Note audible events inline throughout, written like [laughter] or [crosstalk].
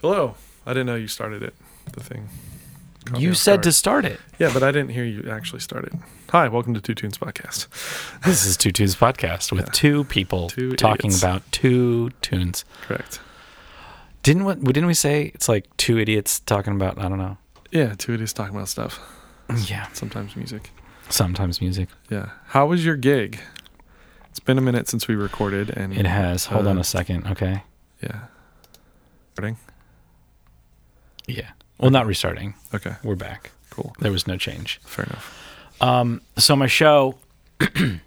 Hello. I didn't know you started it. The thing. Caught You said to start it. Yeah, but I didn't hear you actually start it. Hi, welcome to Two Tunes Podcast. This is Two Tunes Podcast with Yeah. two people Two talking idiots. about two tunes. Correct. Didn't what? Didn't we say it's like two idiots talking about? I don't know. Yeah, two idiots talking about stuff. Yeah, Sometimes music. sometimes music. Yeah. How was your gig? It's been a minute since we recorded, and It has. Hold on Uh, a second. Okay. Yeah. Starting. Yeah. Well, not restarting. Okay. We're back. Cool. There was no change. Fair enough. Um. So my show. [clears throat] it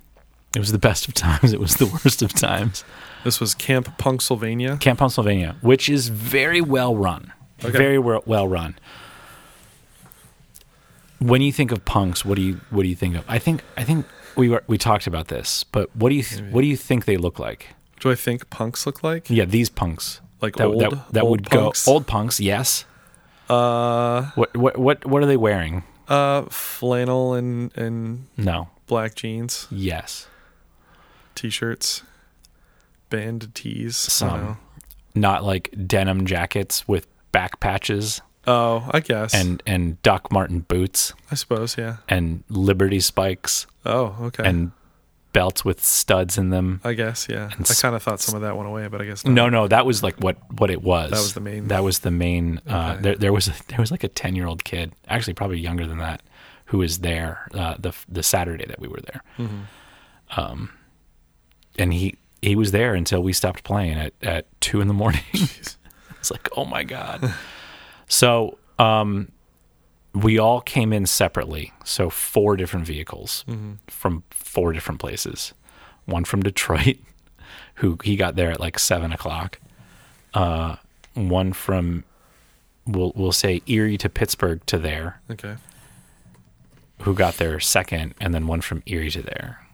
was the best of times. It was the worst of times. This was Camp Punksylvania. Camp Punksylvania, which is very well run. Okay. Very well, well run. When you think of punks, what do you what do you think of? I think I think we were we talked about this, but what do you th- what do you think they look like? Do I think punks look like? Yeah, these punks. Like That old, that, that old would punks? go old punks, yes. Uh, What what what what are they wearing? uh, flannel and and No. black jeans, Yes. t-shirts, band tees. Some. Not like denim jackets with back patches Oh, I guess. and and Doc Marten boots I suppose, yeah. and Liberty spikes Oh, okay. and belts with studs in them. I guess, yeah. and I kind of thought some of that went away, but I guess not. No, no, that was like what what it was. That was the main- That was the main. Uh, Okay. there, there was a, there was like a ten year old kid, actually probably younger than that, who was there uh, the the Saturday that we were there, Mhm. and he he was there until we stopped playing at at two in the morning. [laughs] it's like oh my god. so um, we all came in separately, so four different vehicles Mm-hmm. from four different places. One from Detroit, [laughs] who he got there at like seven o'clock. Uh, one from we'll we'll say Erie to Pittsburgh to there, Okay. who got there second, and then one from Erie to there,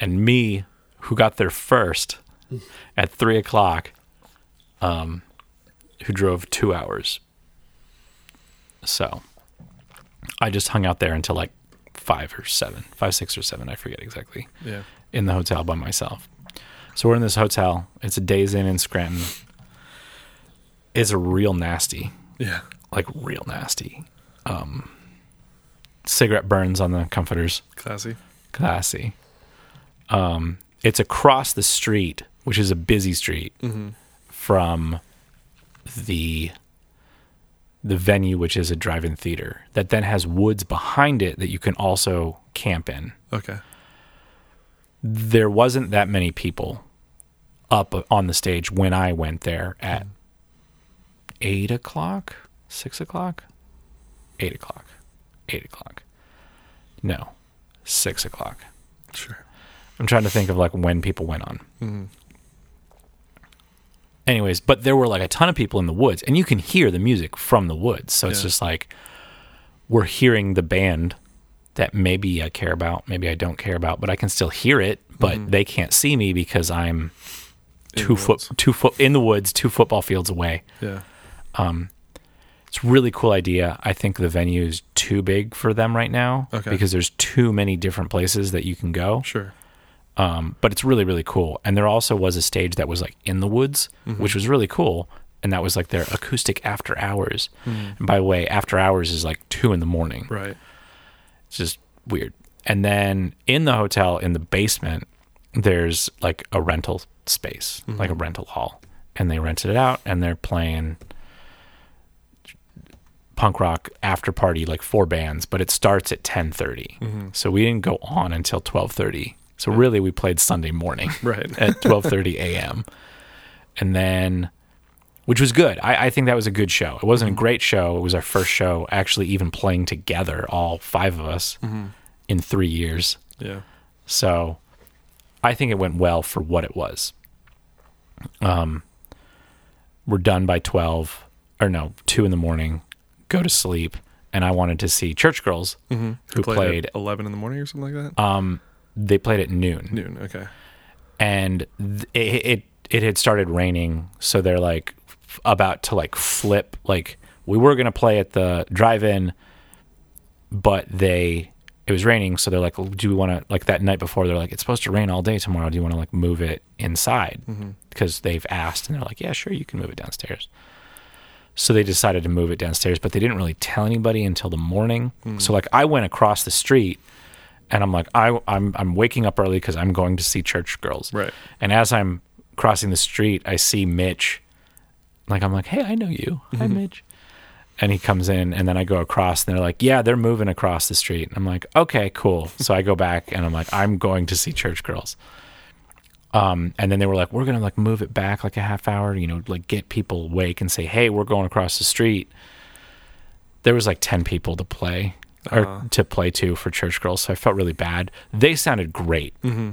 and me, who got there first [laughs] at three o'clock, um, who drove two hours. So, I just hung out there until like five or seven, five, six or seven, I forget exactly Yeah. in the hotel by myself. So we're in this hotel. It's a Days Inn in Scranton. It's a real nasty, Yeah. like real nasty. Um, cigarette burns on the comforters. Classy. Classy. Um, it's across the street, which is a busy street Mm-hmm. from the the venue, which is a drive-in theater that then has woods behind it that you can also camp in. Okay. there wasn't that many people up on the stage when I went there at eight o'clock, six o'clock, eight o'clock, eight o'clock. No, six o'clock. Sure. I'm trying to think of like when people went on. Mm-hmm. Anyways, but there were like a ton of people in the woods, and you can hear the music from the woods. So it's Yeah. just like we're hearing the band that maybe I care about, maybe I don't care about, but I can still hear it. But mm-hmm. they can't see me because I'm In two foot, two foot in the woods, two football fields away. Yeah. Um, it's a really cool idea. I think the venue is too big for them right now Okay. because there's too many different places that you can go. Sure. Um, but it's really really cool and there also was a stage that was like in the woods Mm-hmm. which was really cool and that was like their acoustic after hours Mhm. and by the way after hours is like two in the morning Right. it's just weird and then in the hotel in the basement there's like a rental space like a Mm-hmm. rental hall and they rented it out and they're playing punk rock after party like four bands but it starts at 10.30 Mm-hmm. so we didn't go on until 12.30 so really we played sunday morning [laughs] Right. at 12:30 a.m. and then which was good. I, I think that was a good show. It wasn't a great show. It was our first show actually even playing together, all five of us Mm-hmm. in three years. Yeah. So I think it went well for what it was. Um, we're done by 12 or no, two in the morning, go to sleep. And I wanted to see Church Girls. Mm-hmm. Who played- at eleven in the morning or something like that. Um, they played at noon. Noon. Okay. and th- it, it it had started raining so they're like f- about to like flip like we were going to play at the drive-in but they it was raining so they're like do we want to like that night before they're like it's supposed to rain all day tomorrow do you want to like move it inside Mm-hmm. because they've asked and they're like yeah sure you can move it downstairs So they decided to move it downstairs, but they didn't really tell anybody until the morning. So like I went across the street and I'm like I I'm I'm waking up early cuz I'm going to see church girls. Right. And as I'm crossing the street, I see Mitch. Like I'm like, "Hey, I know you. Hi, Mitch." And he comes in and then I go across and they're like, "Yeah, they're moving across the street." And I'm like, "Okay, cool." [laughs] So I go back and I'm like, "I'm going to see church girls." Um, and then they were like, "We're gonna like move it back like a half hour, you know, like get people awake and say, hey, we're going across the street." There was like ten people to play or Uh-huh. to play to for church girls, so I felt really bad. They sounded great. Mm-hmm.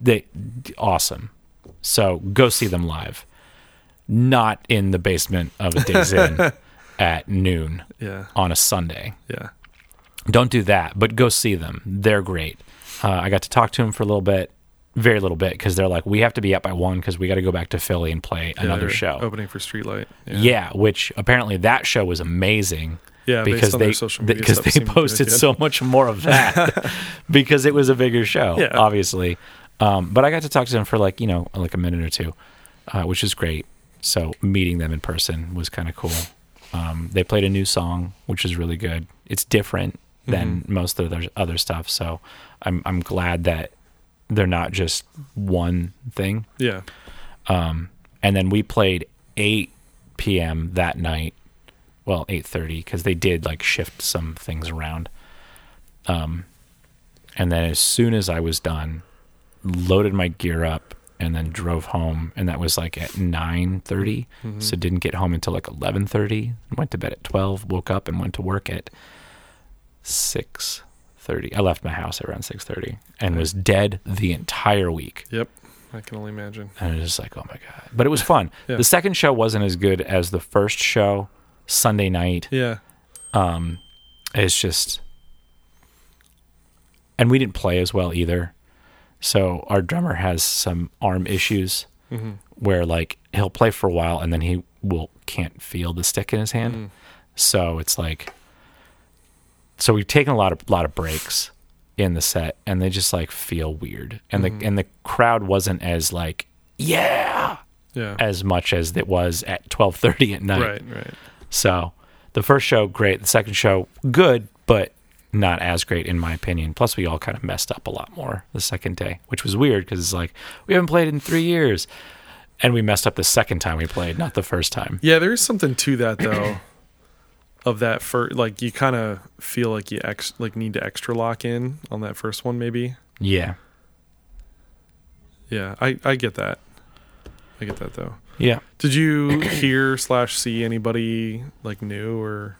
They awesome. So go see them live, not in the basement of a Days Inn [laughs] at noon Yeah. on a Sunday. Yeah. Don't do that, but go see them. They're great. Uh, I got to talk to them for a little bit, very little bit, because they're like, we have to be up by one because we got to go back to Philly and play Yeah, another show. Opening for Streetlight. Yeah. which apparently that show was amazing Yeah. based because on they their social media because they posted so much more of that [laughs] because it was a bigger show, Yeah. obviously. Um, but I got to talk to them for like you know like a minute or two, uh, which is great. So meeting them in person was kind of cool. Um, they played a new song, which is really good. It's different than Mm-hmm. most of their other stuff, so I'm I'm glad that they're not just one thing. Yeah. Um, and then we played 8 p.m. that night. Well, 8:30 because they did like shift some things around. Um, and then as soon as I was done, loaded my gear up and then drove home, and that was like at 9:30. Mm-hmm. So didn't get home until like 11:30. Went to bed at 12. Woke up and went to work at 6:30. I left my house around 6:30 and was dead the entire week. Yep. I can only imagine. And it was just like, oh my god! But it was fun. [laughs] Yeah. The second show wasn't as good as the first show. Sunday night. Yeah. Um, it's just, and we didn't play as well either. So our drummer has some arm issues Mm-hmm. where like he'll play for a while and then he will can't feel the stick in his hand. Mm. So it's like, so we've taken a lot of lot of breaks in the set, and they just like feel weird, and Mhm. the and the crowd wasn't as like yeah Yeah. as much as it was at twelve thirty at night. Right. Right. So the first show great, the second show good, but not as great in my opinion. Plus, we all kind of messed up a lot more the second day, which was weird because it's like we haven't played in three years, and we messed up the second time we played, not the first time. Yeah, there is something to that though. [clears throat] of that first, like you kind of feel like you ex like need to extra lock in on that first one, maybe. Yeah, Yeah, I I get that. I get that though. yeah. Did you [coughs] hear slash see anybody like new or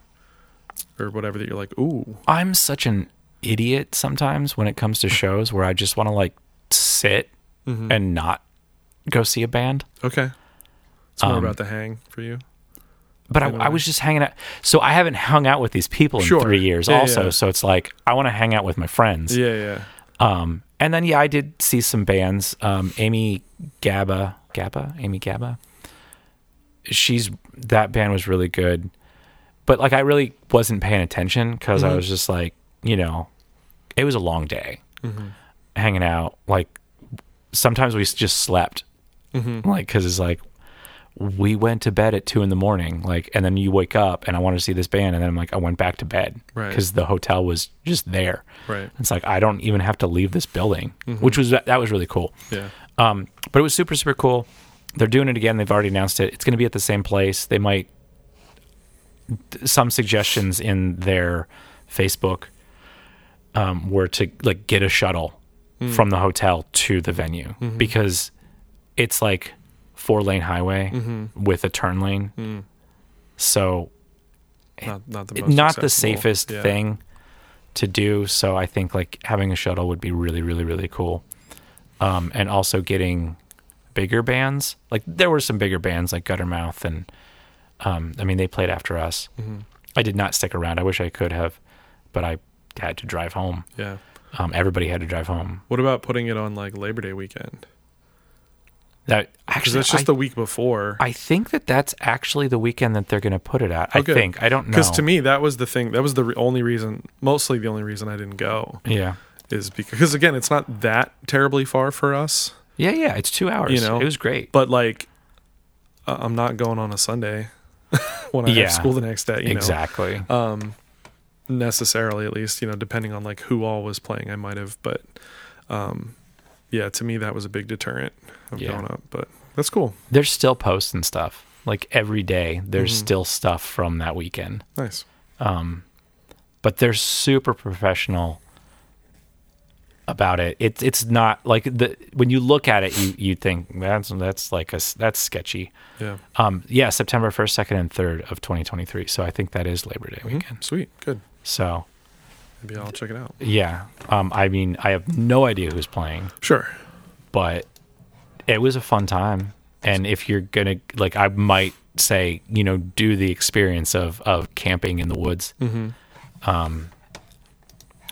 or whatever that you're like, ooh, I'm such an idiot sometimes when it comes to shows where I just want to like sit Mhm. and not go see a band. okay, it's more Um, about the hang for you. But I, I was just hanging out. So I haven't hung out with these people in Sure. three years, Yeah, also. yeah. So it's like I want to hang out with my friends. Yeah, yeah. Um, and then yeah, I did see some bands. Um, Amy Gabba, Gabba, Amy Gabba. She's that band was really good, but like I really wasn't paying attention because I Mhm. was just like, you know, it was a long day Mm-hmm. hanging out. Like sometimes we just slept, Mm-hmm. like because it's like we went to bed at two in the morning, like, and then you wake up and I want to see this band, and then I'm like, I went back to bed Right. because the hotel was just there. Right. It's like I don't even have to leave this building, Mhm. which was that was really cool. Yeah. Um, but it was super super cool. They're doing it again. They've already announced it. It's going to be at the same place. They might some suggestions in their Facebook um, were to like get a shuttle Mm. from the hotel to the venue Mhm. because it's like four lane highway Mm-hmm. with a turn lane. Mm. So Not not the not the safest Yeah. thing to do. So I think like having a shuttle would be really, really, really cool. Um, and also getting bigger bands. Like there were some bigger bands like Guttermouth and um, I mean they played after us. Mhm. I did not stick around. I wish I could have, but I had to drive home. Yeah. Um, everybody had to drive home. What about putting it on like Labor Day weekend? That actually, that's just I, the week before. I think that that's actually the weekend that they're going to put it at. I think. I don't know. Because to me, that was the thing. That was the only reason, mostly the only reason I didn't go yeah, is because, again, it's not that terribly far for us. yeah, yeah. It's two hours. You know, it was great. But like, uh, I'm not going on a Sunday. [laughs] when I Yeah. have school the next day. You exactly. Know? Um, necessarily, at least, you know, depending on like who all was playing, I might have. But um, yeah, to me, that was a big deterrent of Yeah. going up. But that's cool. there's still posts and stuff. Like every day, there's Mhm. still stuff from that weekend. Nice. Um, but they're super professional about it. It's it's not like the when you look at it, you you think that's that's like a that's sketchy. Yeah. Um, yeah, September first, second, and third of 2023. So I think that is Labor Day Mhm. weekend. Sweet. Good. So Maybe I'll check it out. yeah, um, I mean, I have no idea who's playing, Sure. but it was a fun time. And if you're gonna like, I might say, you know, do the experience of of camping in the woods. Mm-hmm. Um,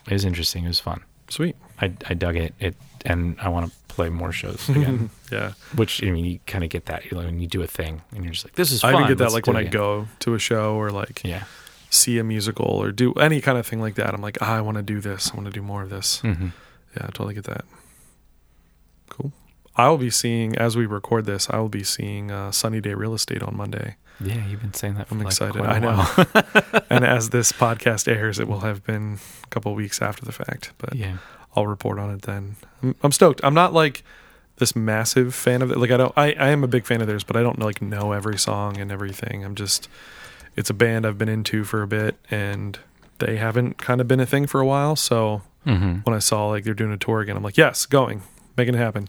it was interesting. It was fun. Sweet. I I dug it. It and I want to play more shows again. [laughs] Yeah. Which I mean, you kind of get that. You know, when you do a thing, and you're just like, "This is." I Fun. even get that Let's like when I go to a show or like Yeah. see a musical or do any kind of thing like that. I'm like, ah, I want to do this. I want to do more of this. hmm Yeah, I totally get that. Cool. I will be seeing as we record this. I will be seeing uh, Sunny Day Real Estate on Monday, Yeah, you've been saying that. For I'm like excited. I know. [laughs] and as this podcast airs, it will have been a couple weeks after the fact. But yeah. I'll report on it then. I'm, I'm stoked. I'm not like this massive fan of it. Like I don't. I, I am a big fan of theirs, but I don't like know every song and everything. I'm just. It's a band I've been into for a bit, and they haven't kind of been a thing for a while. So hmm when I saw like they're doing a tour again, I'm like, yes, going, making it happen.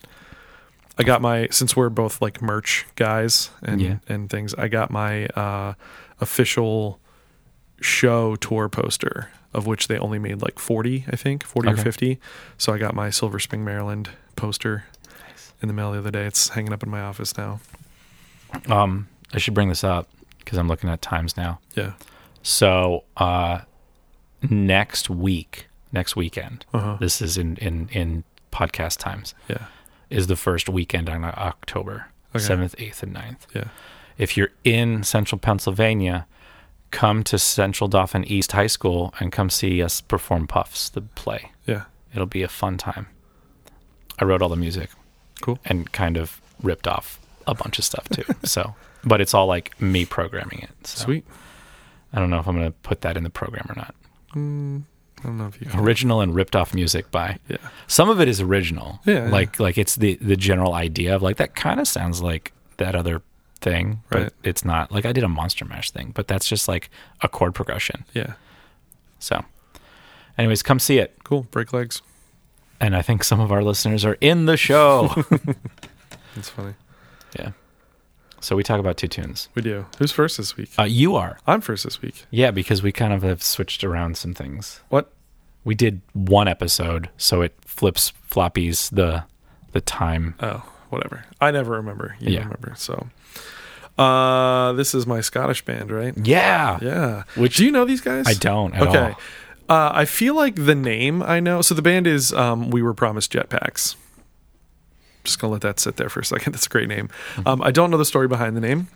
I got my since we're both like merch guys and Yeah. and things. I got my uh, official show tour poster, of which they only made like 40, I think, 40 or 50. So I got my Silver Spring, Maryland poster in the mail the other day. It's hanging up in my office now. Um, I should bring this up because I'm looking at times now. Yeah. So uh, next week, next weekend, Uh huh. this is in in in podcast times, Yeah. is the first weekend on October Okay. seventh, eighth, and 9th. Yeah. If you're in Central Pennsylvania, come to Central Dauphin East High School and come see us perform Puffs, the play. Yeah. It'll be a fun time. I wrote all the music. Cool. And kind of ripped off a bunch of stuff too. [laughs] so, but it's all like me programming it. So Sweet. I don't know if I'm going to put that in the program or not. Mm, I don't know if you. Can. Original and ripped off music by Yeah. some of it is original. Yeah, yeah. Like like it's the the general idea of like that kind of sounds like that other thing, but it's not. Like I did a Monster Mash thing, but that's just like a chord progression. Yeah. So, anyways, come see it. Cool. Break legs. And I think some of our listeners are in the show. [laughs] [laughs] That's funny. yeah. So we talk about two tunes. We do. Who's first this week? Uh, you are. I'm first this week. Yeah, because we kind of have switched around some things. What? We did one episode, so it flips floppies the the time. Oh, whatever. I never remember. You Yeah. remember. So, uh, this is my Scottish band, right? Yeah. Yeah. Which- do you know these guys? I don't at Okay. Uh, I feel like the name I know. So the band is um, We Were Promised Jetpacks. Just gonna let that sit there for a second. [laughs] That's a great name. Mm-hmm. Um, I don't know the story behind the name.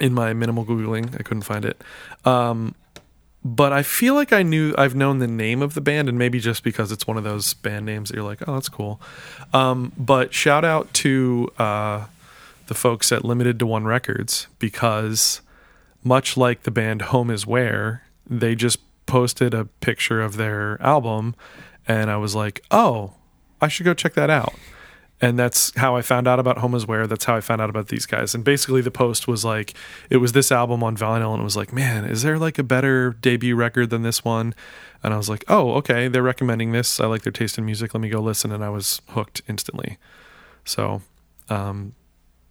In my minimal googling, I couldn't find it. Um, but I feel like I knew I've known the name of the band, and maybe just because it's one of those band names that you're like, oh, that's cool. Um, but shout out to uh, the folks at Limited to One Records because much like the band Home Is Where, they just posted a picture of their album, and I was like, oh, I should go check that out. And that's how I found out about Home Is Where. That's how I found out about these guys. And basically, the post was like, it was this album on vinyl, and it was like, man, is there like a better debut record than this one? And I was like, oh, okay, they're recommending this. I like their taste in music. Let me go listen. And I was hooked instantly. So, um,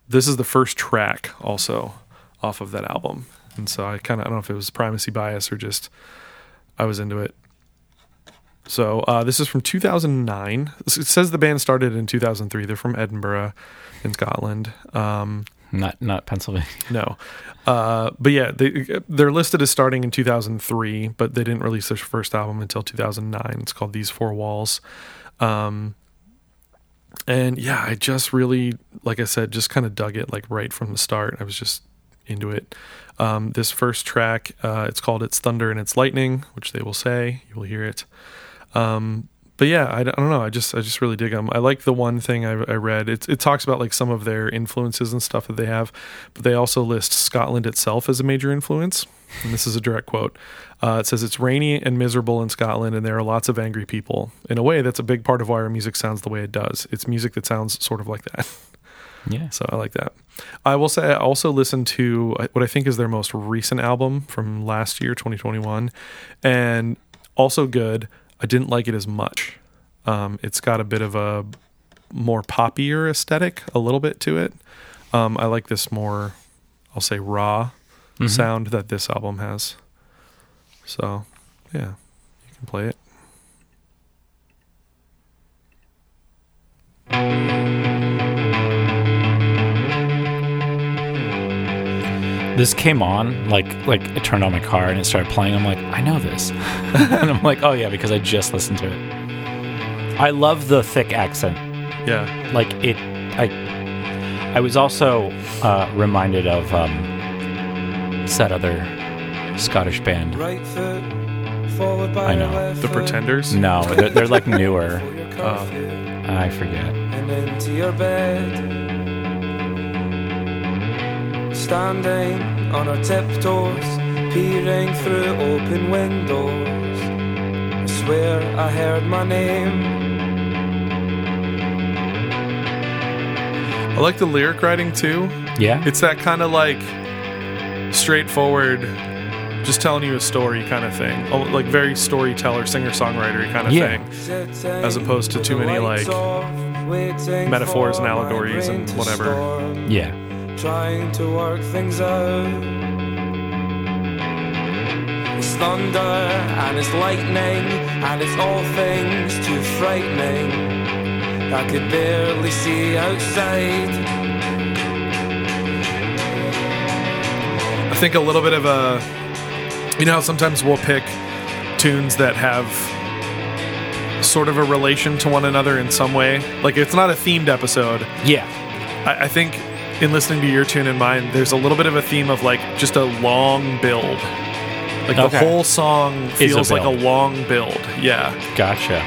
this is the first track also off of that album. And so I kind of, I don't know if it was primacy bias or just I was into it. So uh, this is from 2009. It says the band started in 2003. They're from Edinburgh in Scotland. Um, Not not Pennsylvania. [laughs] no, uh, but yeah, they they're listed as starting in 2003, but they didn't release their first album until 2009. It's called These Four Walls. Um, and yeah, I just really, like I said, just kind of dug it like right from the start. I was just into it. Um, this first track, uh, it's called "It's Thunder and It's Lightning," which they will say. You will hear it. Um, but yeah, I, don't- I don't know. I just I just really dig them. I like the one thing I, I read. It it talks about like some of their influences and stuff that they have, but they also list Scotland itself as a major influence. And this is a direct quote. Uh, it says it's rainy and miserable in Scotland, and there are lots of angry people. In a way, that's a big part of why our music sounds the way it does. It's music that sounds sort of like that. Yeah. So I like that. I will say I also listened to what I think is their most recent album from last year, 2021, and also good. I didn't like it as much. Um, it's got a bit of a more poppier aesthetic, a little bit to it. Um, I like this more, I'll say, raw Mhm. sound that this album has. So, yeah, you can play it. This came on like like I turned on my car and it started playing. I'm like, I know this, [laughs] and I'm like, oh yeah, because I just listened to it. I love the thick accent. Yeah, Like it, I I was also uh, reminded of um, it's that other Scottish band. Right foot, followed by I know. left The Pretenders. No, they're, they're like [laughs] newer. for your Oh. coffee, I forget. Standing on our tiptoes, peering through open windows. I swear I heard my name. I like the lyric writing too. Yeah. It's that kind of like straightforward, just telling you a story kind of thing. Oh, Like very storyteller, singer songwriter kind of Yeah. thing. Sitting As opposed to too many, like, metaphors and allegories and whatever. yeah. Trying to work things out. It's thunder and it's lightning and it's all things too frightening. I could barely see outside. I think a little bit of a, you know, how sometimes we'll pick tunes that have sort of a relation to one another in some way. Like it's not a themed episode. Yeah. I, I think in listening to your tune and mine, there's a little bit of a theme of like just a long build. Like the whole song Is a feels like a long build. Yeah. Gotcha.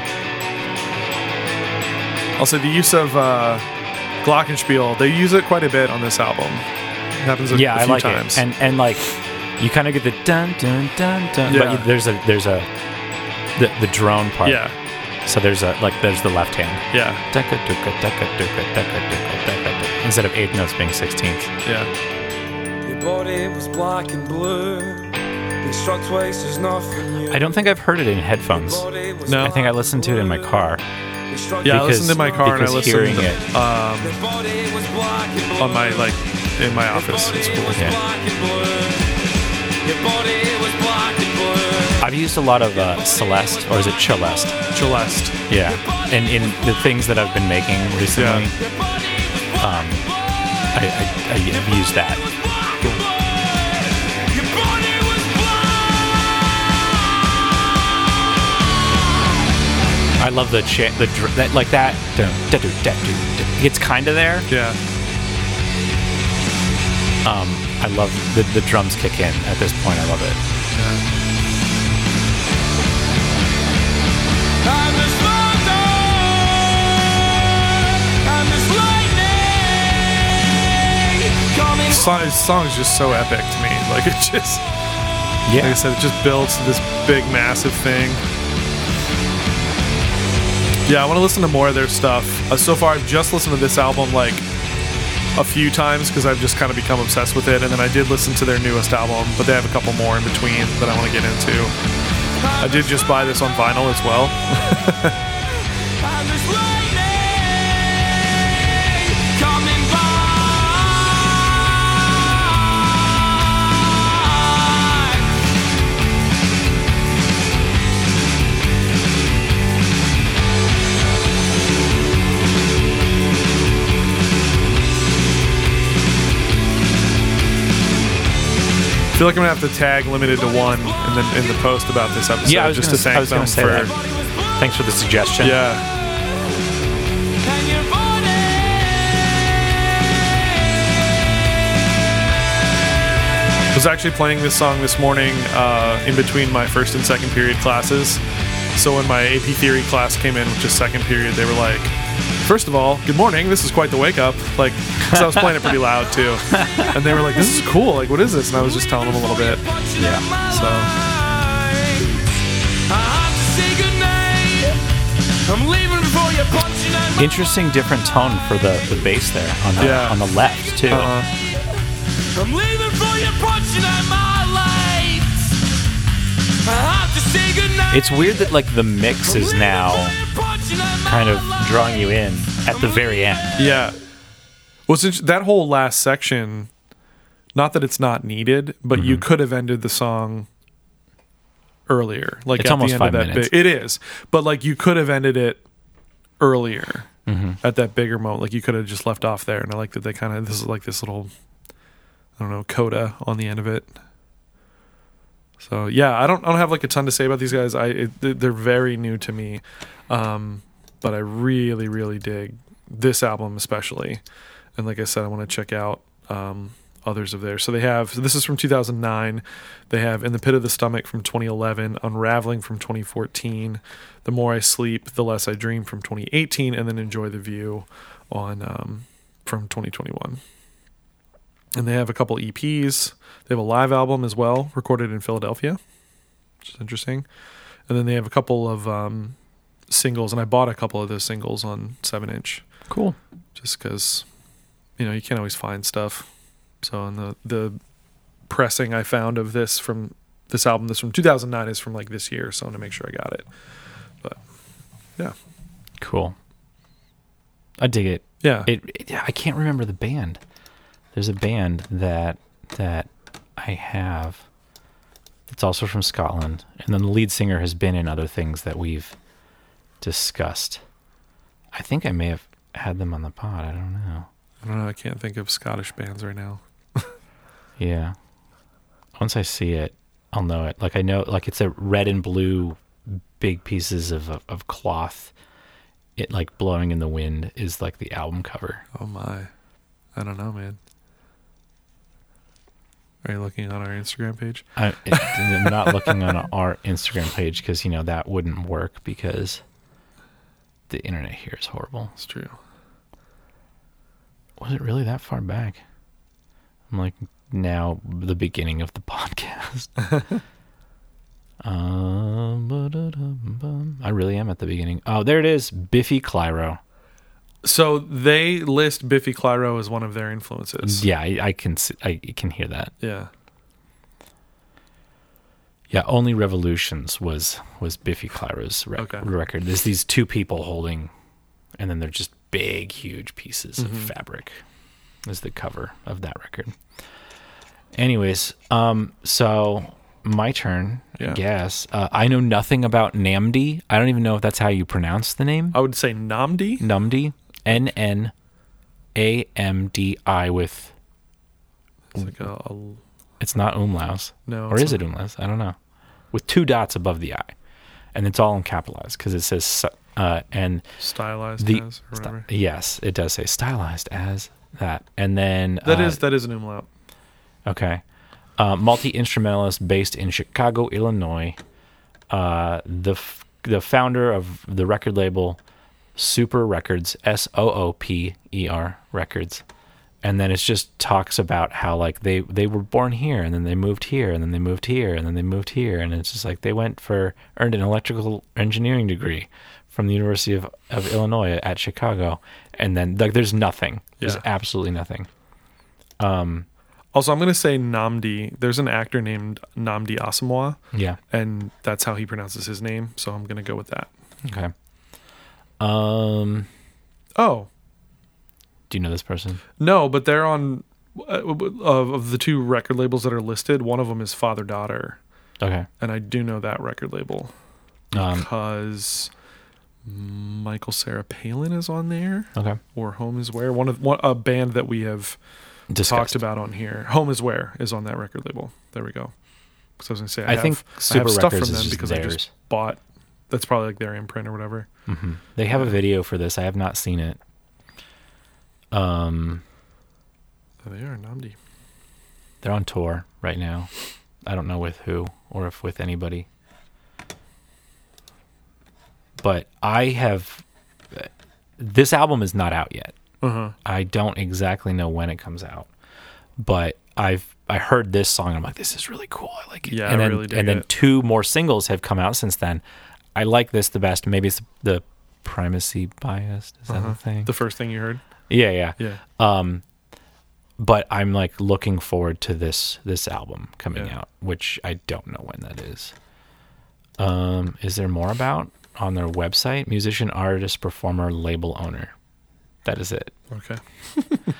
Also, the use of uh, Glockenspiel, they use it quite a bit on this album. It happens a, yeah, a I few like times. it. And and like you kind of get the dun dun dun dun. Yeah. But there's a there's a the the drone part. yeah, So there's a like there's the left hand. yeah. Instead of eighth notes being sixteenth. yeah. Your body was black and blue. Been struck twice, there's nothing new. I don't think I've heard it in headphones. No. I think I listened to it in my car. Been struck Yeah, I listened in my car and I listened hearing to, it- um, Your body was black and blue. on my like in my office It's cool. school. Yeah. I've used a lot of uh, Celeste, or is it Celeste? Celeste. Yeah. And in the things that I've been making recently, Your body was black um, I, I, I have used that. I love the cha- the dr- that like that. It's kind of there. Yeah, Um, I love the the drums kick in at this point. I love it. And song, this song is just so epic to me. Like it just, yeah. like I said, it just builds to this big, massive thing. Yeah, I want to listen to more of their stuff. Uh, so far, I've just listened to this album like a few times because I've just kind of become obsessed with it. And then I did listen to their newest album, but they have a couple more in between that I want to get into. I did just buy this on vinyl as well. [laughs] feel like I'm gonna have to tag limited to one in the in the post about this episode Yeah, I was just gonna, to thank I was them say for that. Thanks for the suggestion. yeah. And your body I was actually playing this song this morning uh, in between my first and second period classes. So when my AP theory class came in, which is second period, they were like, first of all, good morning. This is quite the wake up. Like, because I was playing it pretty loud too. And they were like, this is cool. Like, what is this? And I was just telling them a little bit. Yeah. So I'm leaving before you punch in my Interesting, different tone for the the bass there on the Yeah. on the left too. uh, I'm leaving for you punching at my lights. I have to say goodnight. It's weird that like the mix is now kind of drawing you in at the very end. yeah. Int- that whole last section? Not that it's not needed, but you could have ended the song earlier. Like It's at almost the end of that minutes. big, it is, but like you could have ended it earlier Mm-hmm. at that bigger moment. Like you could have just left off there. And I like that they kind of this is like this little, I don't know, coda on the end of it. So yeah, I don't I don't have like a ton to say about these guys. I it, they- they're very new to me, um, but I really really dig this album especially. And like I said, I want to check out um, others of theirs. So they have so this is from 2009. They have In the Pit of the Stomach from 2011, Unraveling from 2014, The More I Sleep, The Less I Dream from 2018, and then Enjoy the View on um, from 2021. And they have a couple EPs. They have a live album as well, recorded in Philadelphia, which is interesting. And then they have a couple of um, singles, and I bought a couple of those singles on seven inch Cool. just because you know you can't always find stuff. So and the the pressing I found of this from this album, this from 2009, is from like this year. So I want to make sure I got it. But yeah, Cool. I dig it. yeah, It, it I can't remember the band. There's a band that that I have. It's also from Scotland, and then the lead singer has been in other things that we've discussed. I think I may have had them on the pod. I don't know. I don't know. I can't think of Scottish bands right now. [laughs] Yeah. Once I see it, I'll know it. Like I know, like it's a red and blue, big pieces of of, of cloth. It like blowing in the wind is like the album cover. Oh my, I don't know, man. Are you looking on our Instagram page? I, I'm not looking on [laughs] our Instagram page because you know that wouldn't work because the internet here is horrible. It's true. Was it really that far back? I'm like now the beginning of the [laughs] podcast. [laughs] um. I really am at the beginning. Oh, there it is. Biffy Clyro. So they list Biffy Clyro as one of their influences. Yeah, I, I can I can hear that. Yeah. Yeah, only Revolutions was was Biffy Clyro's rec- Okay. record. There's these two people holding, and then they're just big, huge pieces of Mm-hmm. fabric. Is the cover of that record. Anyways, um, so my turn, Yeah. I guess. Uh, I know nothing about Nnamdi. I don't even know if that's how you pronounce the name. I would say Nnamdi. Numdi, N N A M D I with. It's like a, a It's not umlaus. no. or is it umlaut? I don't know. With two dots above the I, and it's all in capitalized because it says uh, and stylized the as sti- yes, it does say stylized as that, and then That uh, is that is an umlaut. okay. Uh, Multi instrumentalist based in Chicago, Illinois. Uh, the f- the founder of the record label Sooper Records, S O O P E R Records. And then it just talks about how like they they were born here and then they moved here and then they moved here and then they moved here and it's just like they went for earned an electrical engineering degree from the University of, of Illinois at Chicago and then like there's nothing. There's Yeah. absolutely nothing. Also, I'm gonna say Nnamdi. There's an actor named Nnamdi Asomugha, Yeah. and that's how he pronounces his name. So I'm gonna go with that. Okay. Um Oh do you know this person? no, but they're on uh, of, of the two record labels that are listed. One of them is Father Daughter, Okay. and I do know that record label Um because Michael Cera Palin is on there, okay. or Home is Where. One of one a band that we have Discussed. talked about on here. Home is Where is on that record label. There we go. Because I was gonna say I, I have, think I Super have stuff Records from is them just because I theirs. just bought. That's probably like their imprint or whatever. hmm They have a video for this. I have not seen it. Um, Oh, they are Nnamdi. they're on tour right now. I don't know with who or if with anybody. But I have this album is not out yet. Uh-huh. I don't exactly know when it comes out, but I've I heard this song and I'm like, this is really cool. I like it. Yeah, and I then, really dig And then it. two more singles have come out since then. I like this the best. Maybe it's the primacy bias. Is that Uh-huh. a thing? The first thing you heard? yeah, yeah. Yeah. Um, but I'm like looking forward to this this album coming Yeah. out, which I don't know when that is. Um, is there more about on their website? Musician, artist, performer, label owner. That is it. Okay. [laughs]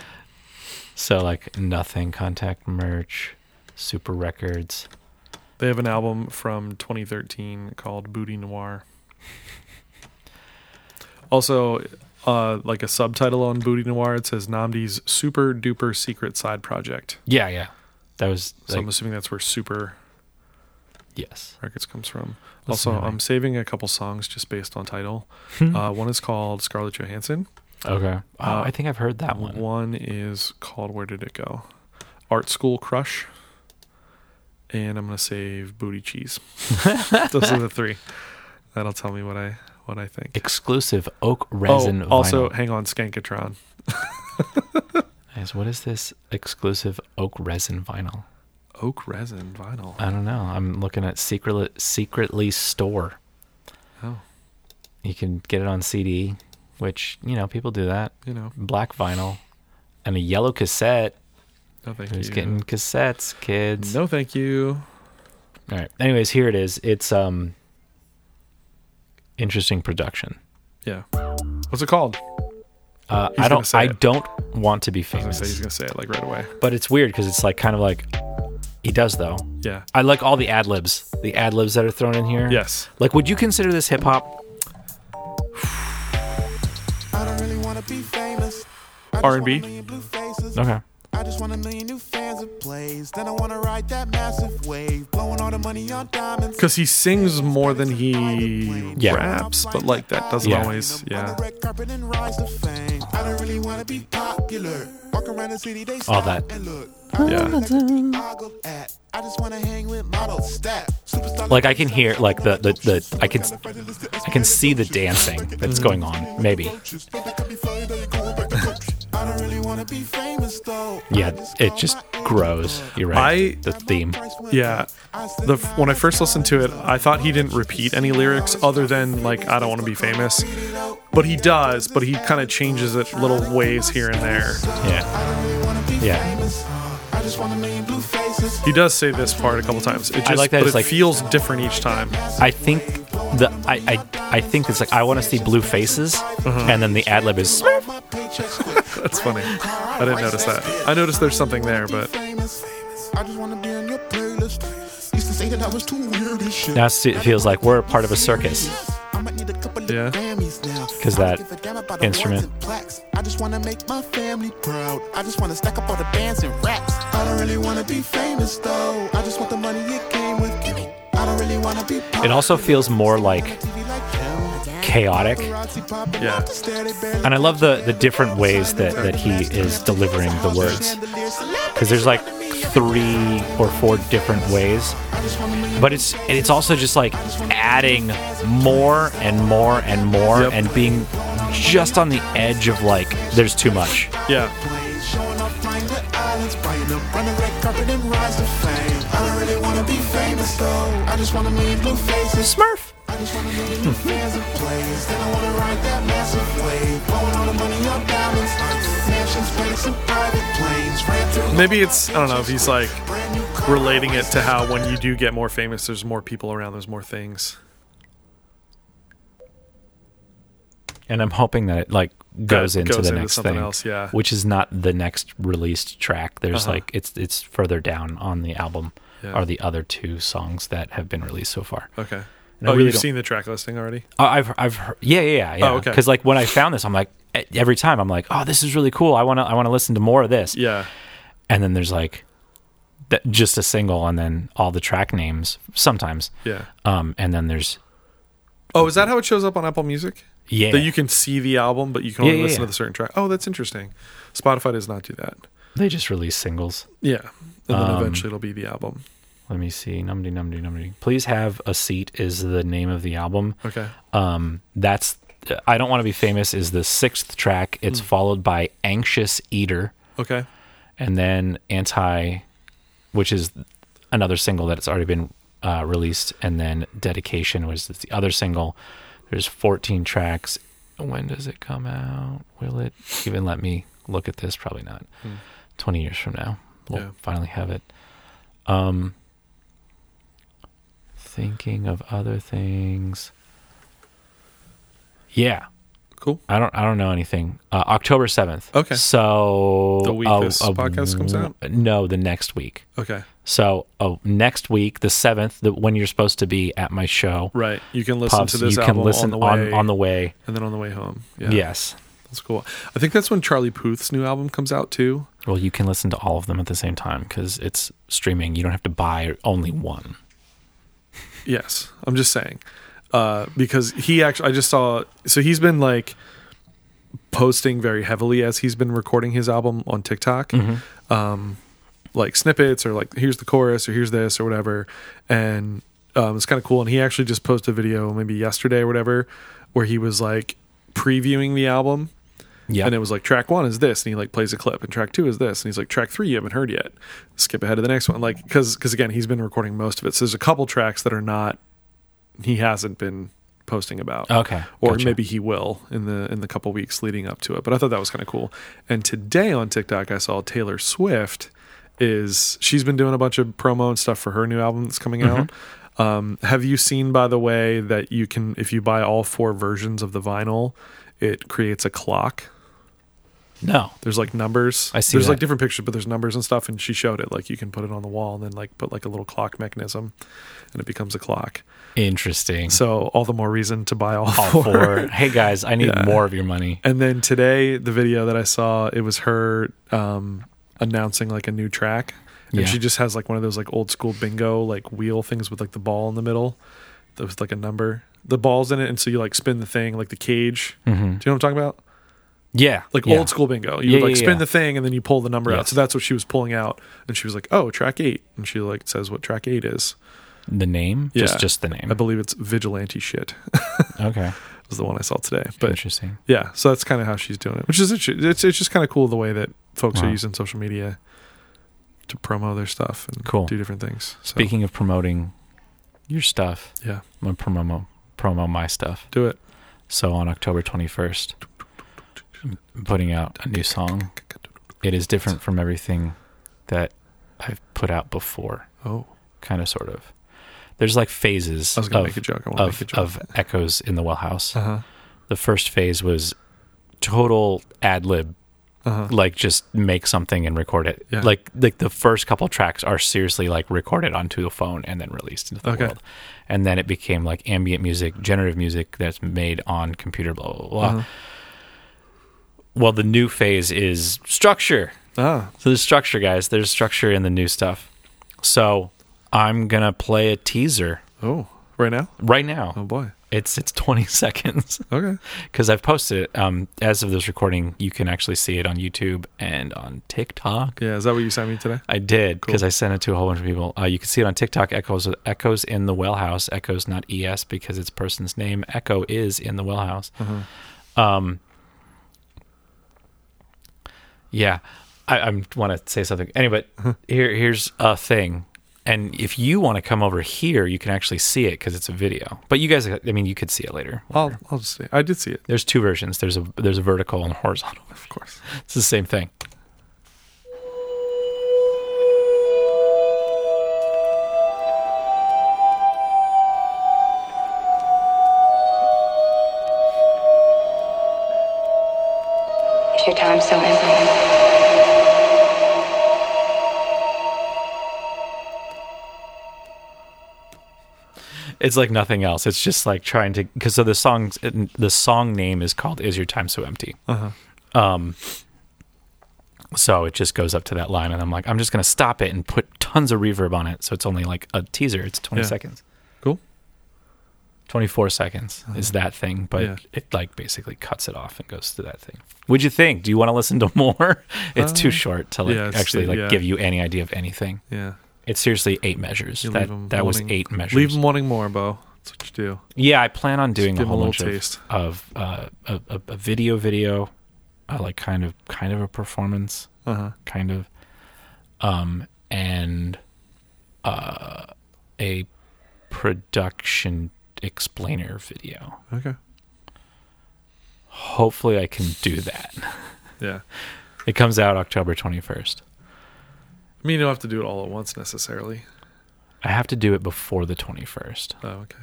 So like nothing, contact merch, Sooper records. They have an album from 2013 called Booty Noir. [laughs] Also, uh, like a subtitle on Booty Noir, it says Nnamdi's super duper secret side project. Yeah, yeah. That was So like, I'm assuming that's where Sooper yes. Records comes from. Also. I'm saving a couple songs just based on title. Hmm. uh, one is called Scarlett Johansson. Okay. Oh, Uh, I think I've heard that one. One is called Where Did It Go? Art School Crush. And I'm gonna save Booty Cheese. [laughs] Those are the three. That'll tell me what I what I think. Exclusive oak resin oh, also vinyl. hang on, Skankatron. Nice. [laughs] What is this exclusive oak resin vinyl? Oak resin vinyl. I don't know. I'm looking at secretly secretly store. Oh, You can get it on CD, which you know people do that. you know, Black vinyl and a yellow cassette. no thank Who's you. getting cassettes, kids? no, thank you. All right. Anyways, here it is. It's um interesting production. Yeah. What's it called? Uh, I don't. I it. don't want to be I was gonna famous, say he's gonna say it like right away. but it's weird because it's like kind of like he does though. Yeah. I like all the ad libs, the ad libs that are thrown in here. Yes. Like, would you consider this hip hop? I don't really wanna be famous. R&B? want a million blue faces. Okay. I just want a million new fans and plays. Then I wanna ride that massive wave, blowing all the money on diamonds. Because he sings more than he Yeah. raps, but like that doesn't Yeah. always. Yeah. the red carpet and rise to fame. I don't really wanna be popular. Walk around the city, they All that. and look. Yeah. like to be ogled at. I just wanna hang with models, stat. Like I can hear like the the, the I can I can see the dancing that's going on. Maybe. Yeah. It just grows. You're right. I- the theme. Yeah. The when I first listened to it, I thought he didn't repeat any lyrics other than like I don't want to be famous. But he does, but he kind of changes it little ways here and there. Yeah. Yeah. I just want a million blue faces. He does say this part a couple times. It just like that but it like- feels different each time. I think the I I, I think it's like I want to see blue faces, Uh-huh. and then the ad lib is Smurf. My paychecks [laughs] quick. That's funny. I didn't notice that. I noticed there's something there, but famous. I just wanna be on your playlist. Used to say that I was too weird and shit. Now it feels like we're part of a circus. I might need a couple of Yeah. Grammys now. 'Cause I that don't give a damn about the instrument. awards and plaques. I just wanna make my family proud. I just wanna stack up all the bands and raps. I don't really wanna be famous though. I just want the money it came with. I don't really wanna be It also feels more like chaotic. yeah. And I love the, the different ways that, that he is delivering the words. Because there's like three or four different ways. But it's it's also just like adding more and more and more Yep. and being just on the edge of like there's too much. Yeah. Showing off flying the islands, buying up, run the red carpet and rise to fame. I don't wanna be famous though. I just wanna million blue faces. Smurf. I just want a million new fans and plays. Then I wanna ride that massive wave. Blowing all the money on diamonds. Mansions, planets, and private planes. Maybe it's I don't know if he's like brand new car. relating it to how when you do get more famous, there's more people around, there's more things. And I'm hoping that it like goes That into goes the into next thing, else, yeah. which is not the next released track. There's Uh-huh. like it's it's further down on the album Yeah. are the other two songs that have been released so far. Okay. And oh, really you've don't- seen the track listing already? I- I've I've heard, yeah yeah yeah yeah. Oh, okay. Because like when I found this, I'm like every time I'm like, oh, this is really cool. I want to I want to listen to more of this. Yeah. And then there's like that, just a single, and then all the track names sometimes. Yeah. Um, and then there's Oh, is that how it shows up on Apple Music? yeah That you can see the album, but you can only yeah, listen yeah. to the certain track. Oh, that's interesting. Spotify does not do that. they just release singles. Yeah. And then Um, eventually it'll be the album. Let me see. Numdy numdy numdy. Please have a seat is the name of the album. Okay. Um, that's I don't want to be famous is the sixth track. It's followed by Anxious Eater, Okay. and then Anti, which is another single that's already been uh, released, and then Dedication was the other single. There's 14 tracks. When does it come out? Will it even let me look at this? Probably not. 20 years from now, we'll Yeah. finally have it. Um, thinking of other things. Yeah, Cool. I don't. I don't know anything. Uh, October seventh. Okay. So The week uh, this uh, podcast comes out? No, the next week. Okay. So oh, next week, the seventh, the, when you're supposed to be at my show, Right. You can listen to this you can listen on the way, on, on the way. and then on the way home. Yeah. Yes. That's cool. I think that's when Charlie Puth's new album comes out too. Well, you can listen to all of them at the same time because it's streaming. You don't have to buy only one. Yes, I'm just saying. Uh, because he actually, I just saw. So he's been like posting very heavily as he's been recording his album on TikTok. Um, like snippets or like here's the chorus or here's this or whatever, and um, it's kind of cool. And he actually just posted a video maybe yesterday or whatever, where he was like previewing the album Yeah. and it was like track one is this and he like plays a clip and track two is this and he's like track three you haven't heard yet skip ahead to the next one like because because again he's been recording most of it so there's a couple tracks that are not he hasn't been posting about okay. or Gotcha. maybe he will in the in the couple weeks leading up to it but i thought that was kind of cool and today on tiktok i saw taylor swift is she's been doing a bunch of promo and stuff for her new album that's coming Mm-hmm. out um, have you seen by the way that you can if you buy all four versions of the vinyl it creates a clock no. there's like numbers. I see There's that. like different pictures, but there's numbers and stuff. And she showed it. Like you can put it on the wall and then like put like a little clock mechanism, and it becomes a clock. Interesting. So all the more reason to buy all, all four. four. hey guys, I need [laughs] Yeah. more of your money. And then today, the video that I saw, it was her um, announcing like a new track, and Yeah. she just has like one of those like old school bingo like wheel things with like the ball in the middle. That was like a number. The ball's in it, and so you like spin the thing like the cage. Mm-hmm. Do you know what I'm talking about? Yeah. like yeah. old school bingo. You Yeah, would like yeah, spin the thing and then you pull the number out. So that's what she was pulling out, and she was like, "Oh, track eight. and she like says what track eight is. The name? Yeah. Just just the name. I believe it's vigilante shit. [laughs] okay. was the one I saw today. But Interesting. yeah, so that's kind of how she's doing it, which is interesting. it's it's just kind of cool the way that folks are using social media to promo their stuff and Cool. do different things. So, Speaking of promoting your stuff, yeah, I'm gonna promo promo my stuff. do it. So on October 21st, I'm putting out a new song. It is different from everything that I've put out before, Oh, kind of, sort of. There's like phases I was gonna of, make a joke. I of, make a joke. of echoes in the well house. Uh huh. The first phase was total ad lib, Uh huh. like just make something and record it. Yeah. Like like the first couple tracks are seriously like recorded onto the phone and then released into the Okay. world. And then it became like ambient music, generative music that's made on computer, blah blah blah. Uh-huh. Well, the new phase is structure. Ah, So there's structure, guys. There's structure in the new stuff. So I'm gonna play a teaser oh, right now. right now. Oh boy. It's it's 20 [laughs] seconds Okay. because I've posted it. Um, as of this recording, you can actually see it on YouTube and on TikTok. Yeah, is that what you sent me today? I did because Cool. I sent it to a whole bunch of people. Uh, you can see it on TikTok. Echoes Echoes in the Well House. Echoes not es because its person's name. Echo is in the Well House. Uh-huh. Um, yeah, I, I want to say something. Anyway, Uh-huh. here here's a thing. And if you want to come over here, you can actually see it because it's a video. But you guys, I mean, you could see it later. I'll I'll just say I did see it. There's two versions. There's a there's a vertical and a horizontal. Of course. It's the same thing. It's like nothing else. It's just like trying to because so the songs the song name is called "Is Your Time So Empty." Uh-huh. Um, so it just goes up to that line, and I'm like, I'm just gonna stop it and put tons of reverb on it, so it's only like a teaser. It's 20 Yeah. seconds, Cool. 24 seconds is that thing, but Yeah. it like basically cuts it off and goes to that thing. What'd you think? Do you want to listen to [laughs] more? it's too Uh, short to like yeah, actually like give you any idea of anything. Yeah. It's seriously eight measures. You that that was eight measures. Leave them wanting more, Bo. That's what you do. Yeah, I plan on doing a whole little bunch of, taste. of uh, a, a, a video, video, uh, like kind of kind of a performance, Uh huh. kind of, um, and uh, a production explainer video. Okay. Hopefully, I can do that. Yeah. [laughs] It comes out October twenty first. I mean, you don't have to do it all at once necessarily. I have to do it before the twenty first, Oh, okay.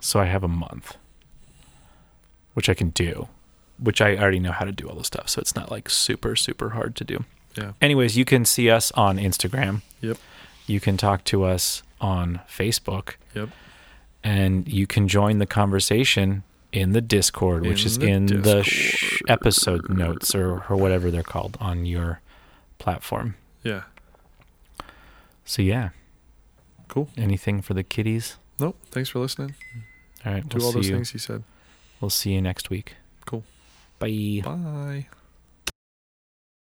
so I have a month, which I can do. Which I already know how to do all the stuff, so it's not like super super hard to do. Yeah. Anyways, you can see us on Instagram. Yep. You can talk to us on Facebook, Yep. and you can join the conversation in the Discord, which In is the in the sh- episode notes or, or whatever they're called on your platform. Yeah. So yeah, Cool. anything for the kiddies? Nope. Thanks for listening. All right, Do we'll all those you. things you said. We'll see you next week. Cool. Bye. Bye.